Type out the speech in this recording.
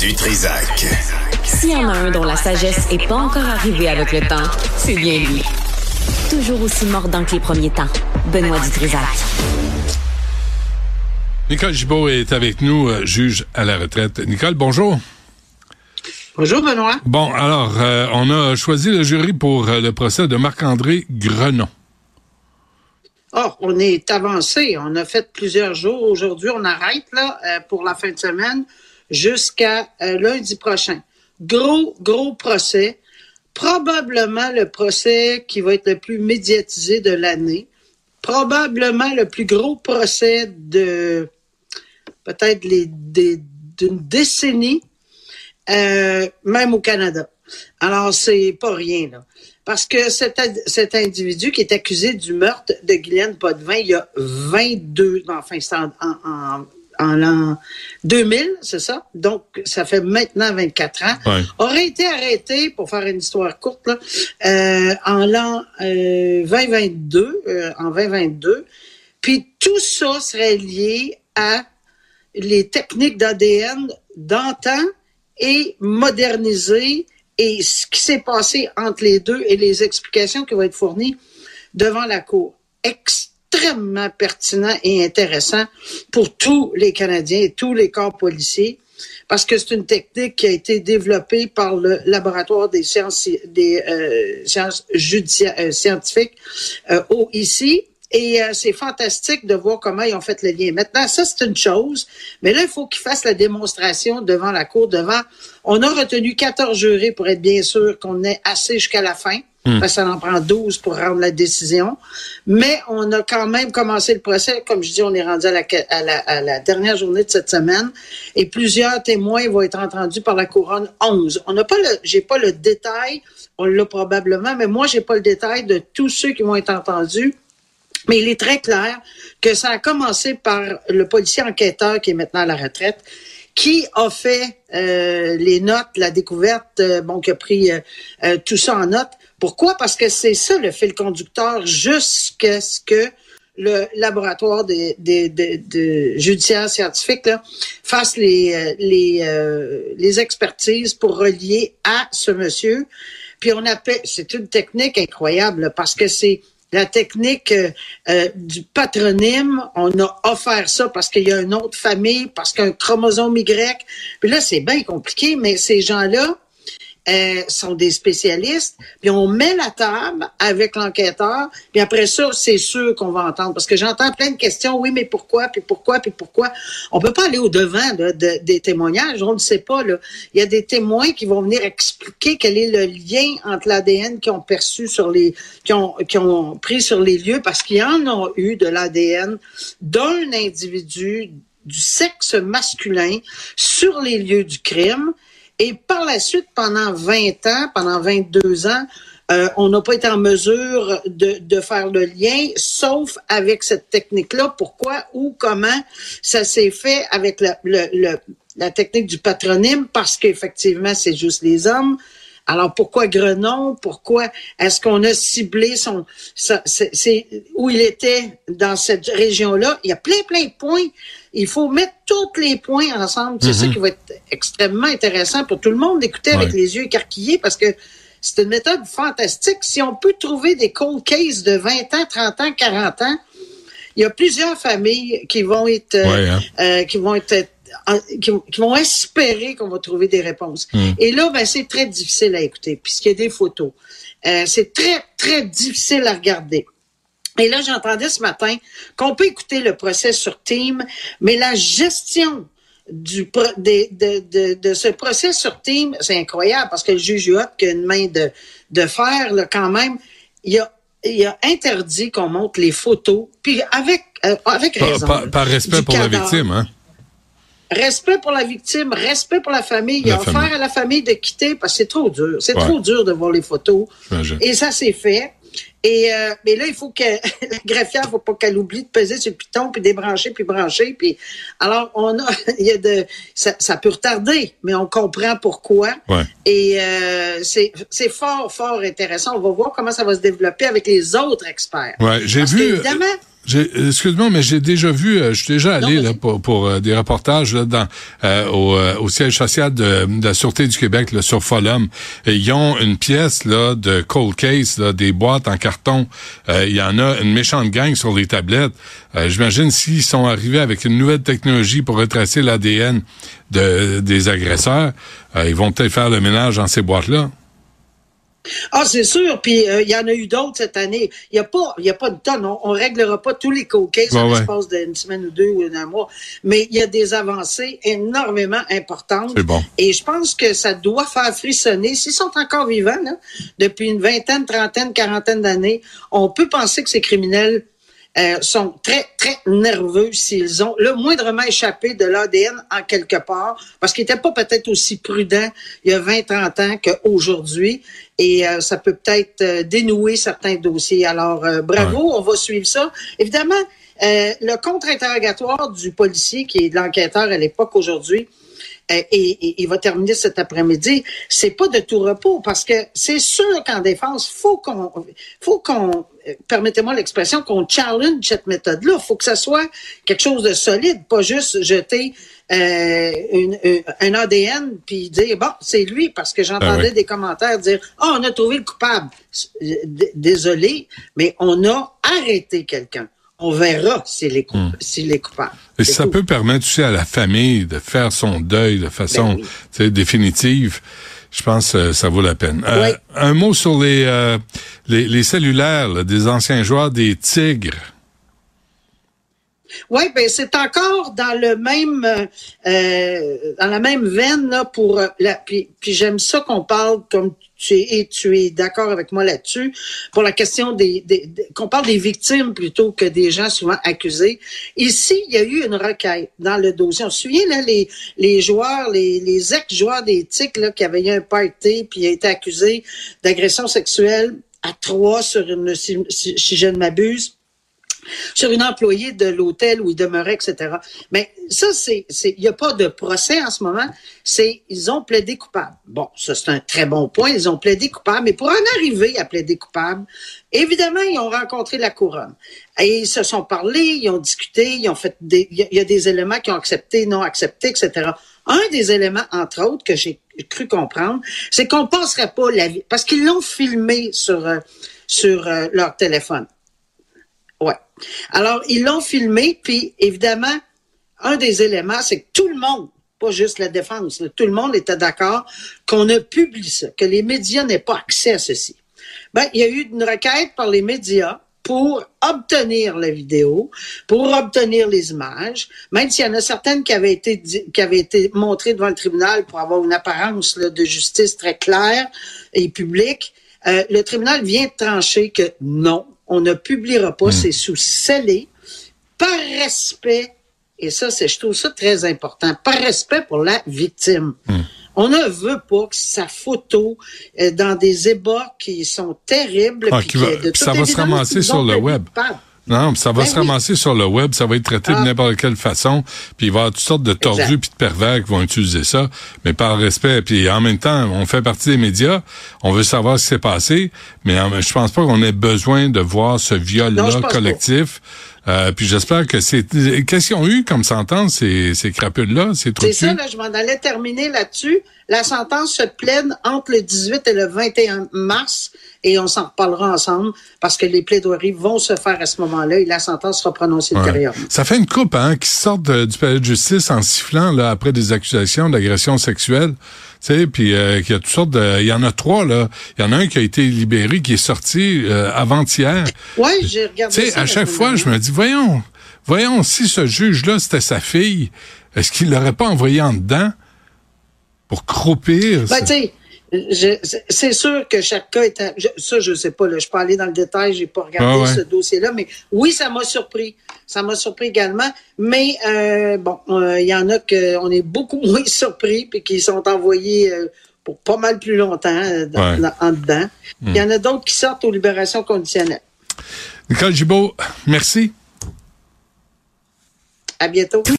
du Trisac. S'il y en a un dont la sagesse n'est pas encore arrivée avec le temps, c'est bien lui. Toujours aussi mordant que les premiers temps. Benoît Dutrisac. Nicole Gibault est avec nous, euh, juge à la retraite. Nicole, bonjour. Bonjour Benoît. Bon, alors, euh, on a choisi le jury pour euh, le procès de Marc-André Grenon. Oh, on est avancé. On a fait plusieurs jours. Aujourd'hui, on arrête là pour la fin de semaine jusqu'à lundi prochain. Gros, gros procès. Probablement le procès qui va être le plus médiatisé de l'année. Probablement le plus gros procès de peut-être d'une décennie, euh, même au Canada. Alors, c'est pas rien, là. Parce que cet, cet individu qui est accusé du meurtre de Guylaine Potvin il y a 22, enfin, c'est en, en l'an 2000, c'est ça? Donc, ça fait maintenant 24 ans. Aurait été arrêté, pour faire une histoire courte, là, euh, en l'an euh, 2022, euh, en 2022. Puis tout ça serait lié à les techniques d'ADN d'antan et modernisées et ce qui s'est passé entre les deux et les explications qui vont être fournies devant la Cour. Extrêmement pertinent et intéressant pour tous les Canadiens et tous les corps policiers parce que c'est une technique qui a été développée par le laboratoire des sciences des euh, sciences euh, scientifiques euh, au ici et euh, c'est fantastique de voir comment ils ont fait le lien. Maintenant, ça, c'est une chose. Mais là, il faut qu'ils fassent la démonstration devant la Cour, devant... On a retenu 14 jurés pour être bien sûr qu'on ait assez jusqu'à la fin. Que ça en prend 12 pour rendre la décision. Mais on a quand même commencé le procès. Comme je dis, on est rendu à la, à la, à la dernière journée de cette semaine. Et plusieurs témoins vont être entendus par la couronne 11. On n'a pas le, j'ai pas le détail. On l'a probablement, mais moi, j'ai pas le détail de tous ceux qui vont être entendus mais il est très clair que ça a commencé par le policier enquêteur qui est maintenant à la retraite, qui a fait euh, les notes, la découverte, euh, bon, qui a pris euh, tout ça en note. Pourquoi? Parce que c'est ça le fil conducteur jusqu'à ce que le laboratoire des, des, des, judiciaires scientifiques là, fasse les, les, les expertises pour relier à ce monsieur. Puis on appelle, c'est une technique incroyable parce que c'est la technique euh, euh, du patronyme, on a offert ça parce qu'il y a une autre famille, parce qu'un chromosome Y. Puis là, c'est bien compliqué, mais ces gens-là, euh, sont des spécialistes, puis on met la table avec l'enquêteur, puis après ça, c'est sûr qu'on va entendre. Parce que j'entends plein de questions, oui, mais pourquoi, puis pourquoi, puis pourquoi. On peut pas aller au-devant des témoignages, on ne sait pas. Là. Il y a des témoins qui vont venir expliquer quel est le lien entre l'ADN qu'ils ont perçu sur les, qui ont, qui ont pris sur les lieux, parce qu'ils en ont eu de l'ADN d'un individu du sexe masculin sur les lieux du crime. Et par la suite, pendant 20 ans, pendant 22 ans, euh, on n'a pas été en mesure de, de, faire le lien, sauf avec cette technique-là. Pourquoi ou comment ça s'est fait avec la, le, la technique du patronyme? Parce qu'effectivement, c'est juste les hommes. Alors pourquoi Grenon Pourquoi est-ce qu'on a ciblé son, c'est où il était dans cette région-là? Il y a plein plein de points. Il faut mettre tous les points ensemble. C'est ça mhm. qui va être extrêmement intéressant pour tout le monde d'écouter avec les yeux écarquillés parce que c'est une méthode fantastique. Si on peut trouver des cold cases de 20 ans, 30 ans, 40 ans, il y a plusieurs familles qui vont être, hein. euh, qui vont être qui, vont espérer qu'on va trouver des réponses. Hmm. Et là, ben, c'est très difficile à écouter, puisqu'il y a des photos. Euh, c'est très, très difficile à regarder. Et là, j'entendais ce matin qu'on peut écouter le procès sur Team, mais la gestion du de, de, ce procès sur Team, c'est incroyable parce que le juge Huot, qui a une main de, de fer, là, quand même, il a, il a interdit qu'on montre les photos, puis avec, euh, avec raison. Par, respect pour la victime, hein? Respect pour la victime, respect pour la famille. Il a offert à la famille de quitter parce que c'est trop dur. C'est trop dur de voir les photos. Et ça s'est fait. Et euh, mais là, il faut que la greffière, faut pas qu'elle oublie de peser sur le piton puis débrancher puis brancher. Puis alors on a, il y a de, ça, ça peut retarder, mais on comprend pourquoi. Et euh, c'est c'est fort fort intéressant. On va voir comment ça va se développer avec les autres experts. Ouais, j'ai vu. Évidemment, Excuse-moi, mais j'ai déjà vu, euh, je suis déjà allé là, pour, pour euh, des reportages là, dans, euh, au, au, siège social de, de, la Sûreté du Québec, là, sur Folum. Et ils ont une pièce là, de cold case, là, des boîtes en carton. Il y en a une méchante gang sur les tablettes. J'imagine s'ils sont arrivés avec une nouvelle technologie pour retracer l'ADN de, des agresseurs, ils vont peut-être faire le ménage dans ces boîtes-là. Ah, c'est sûr. Puis euh, il y en a eu d'autres cette année. Il n'y a pas, il y a pas de tonne. On, ne réglera pas tous les coquets en l'espace d'une semaine ou deux ou d'un mois. Mais il y a des avancées énormément importantes. Bon. Et je pense que ça doit faire frissonner. S'ils sont encore vivants, là, depuis une vingtaine, trentaine, quarantaine d'années, on peut penser que ces criminels euh, sont très, très nerveux s'ils ont le moindrement échappé de l'ADN en quelque part, parce qu'ils n'étaient pas peut-être aussi prudents il y a 20, 30 ans qu'aujourd'hui. Et euh, ça peut peut-être euh, dénouer certains dossiers. Alors, bravo, on va suivre ça. Évidemment, le contre-interrogatoire du policier, qui est l'enquêteur à l'époque aujourd'hui, et, il va terminer cet après-midi, c'est pas de tout repos parce que c'est sûr qu'en défense, faut qu'on, faut qu'on, permettez-moi l'expression, qu'on challenge cette méthode-là. Il faut que ça soit quelque chose de solide, pas juste jeter euh, une, un ADN puis dire bon c'est lui parce que j'entendais ah des commentaires dire oh on a trouvé le coupable. Désolé, mais on a arrêté quelqu'un on verra s'il est, hmm. est, coupable. Et ça peut permettre aussi à la famille de faire son deuil de façon ben définitive. Je pense que ça vaut la peine. Euh, un mot sur les, euh, les, les, cellulaires des anciens joueurs des Tigres. Oui, ben c'est encore dans le même euh, dans la même veine là, pour la puis, puis j'aime ça qu'on parle comme tu es et tu es d'accord avec moi là-dessus pour la question des, des, qu'on parle des victimes plutôt que des gens souvent accusés. Ici, il y a eu une requête dans le dossier. On se souvient là les les joueurs, les, les ex-joueurs des TIC là qui avaient eu un party puis a été accusés d'agression sexuelle à trois sur une si, si je ne m'abuse sur une employée de l'hôtel où il demeurait, etc. Mais ça, c'est, il n'y a pas de procès en ce moment. C'est, ils ont plaidé coupable. Bon, ça, c'est un très bon point. Ils ont plaidé coupable. Mais pour en arriver à plaider coupable, évidemment, ils ont rencontré la couronne. Et ils se sont parlé, ils ont discuté, ils ont fait des, il y a des éléments qui ont accepté, non accepté, etc. Un des éléments, entre autres, que j'ai cru comprendre, c'est qu'on passerait pas la vie, parce qu'ils l'ont filmé sur, euh, sur euh, leur téléphone. Ouais. Alors, ils l'ont filmé, puis évidemment, un des éléments, c'est que tout le monde, pas juste la défense, tout le monde était d'accord qu'on a publié ça, que les médias n'aient pas accès à ceci. Ben, il y a eu une requête par les médias pour obtenir la vidéo, pour obtenir les images, même s'il y en a certaines qui avaient été qui avaient été montrées devant le tribunal pour avoir une apparence de justice très claire et publique. Euh, le tribunal vient de trancher que non, on ne publiera pas, hmm. c'est sous scellé, par respect, et ça, c'est, je trouve ça très important, par respect pour la victime. Hmm. On ne veut pas que sa photo euh, dans des ébats qui sont terribles. Ah, ça va se ramasser sur le web. Non, ça va ben se ramasser sur le web, ça va être traité de ah. n'importe quelle façon, puis il va y avoir toutes sortes de tordus puis de pervers qui vont utiliser ça, mais par respect. Puis en même temps, on fait partie des médias, on veut savoir ce qui s'est passé, mais je pense pas qu'on ait besoin de voir ce viol-là collectif. Euh, puis j'espère que c'est... Qu'est-ce qu'ils ont eu comme sentence, ces, ces crapules-là, ces C'est ça, là, je m'en allais terminer là-dessus. La sentence se plaide entre le 18 et le 21 mars et on s'en reparlera ensemble parce que les plaidoiries vont se faire à ce moment-là et la sentence sera prononcée ultérieurement. Ça fait une coupe hein, qui sort du palais de justice en sifflant là après des accusations d'agression sexuelle. Sais, puis euh, il y a toutes sortes de... Il y en a trois, là. Il y en a un qui a été libéré, qui est sorti euh, avant-hier. Oui, j'ai regardé Tu sais, à chaque fois, je me dis, voyons, voyons, si ce juge-là, c'était sa fille, est-ce qu'il l'aurait pas envoyé en dedans? pour croupir. Ben, c'est sûr que chaque cas est... ça, je sais pas. Là, je peux aller dans le détail. J'ai pas regardé ah ce dossier-là, mais oui, ça m'a surpris. Ça m'a surpris également. Mais euh, bon, euh, il y en a que on est beaucoup moins surpris puis qui sont envoyés euh, pour pas mal plus longtemps en dedans. Il y en a d'autres qui sortent aux libérations conditionnelles. Nicole Gibault, merci. À bientôt.